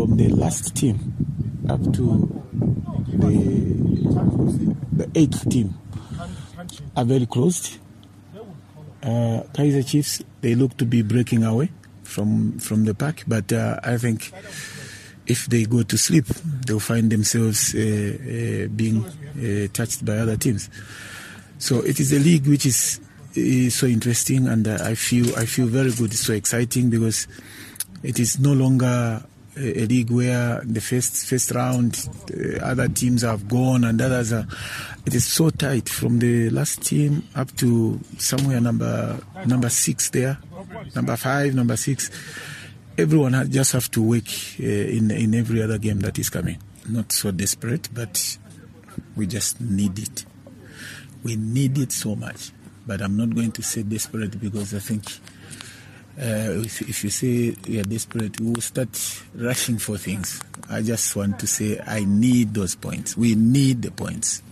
from the last team up to the, the eighth team are very close. Uh, Kaiser Chiefs, they look to be breaking away from from the pack, but uh, I think if they go to sleep, they'll find themselves uh, uh being uh, touched by other teams. So it is a league which is, is so interesting, and uh, I feel I feel very good. It's so exciting because it is no longer a, league where the first first round other teams have gone and others are. It is so tight from the last team up to somewhere number number six there, number five, number six. Everyone has, just have to work uh, in in every other game that is coming. Not so desperate, but we just need it. We need it so much. But I'm not going to say desperate because I think uh, if, if, you say we are desperate, we will start rushing for things. I just want to say I need those points. We need the points.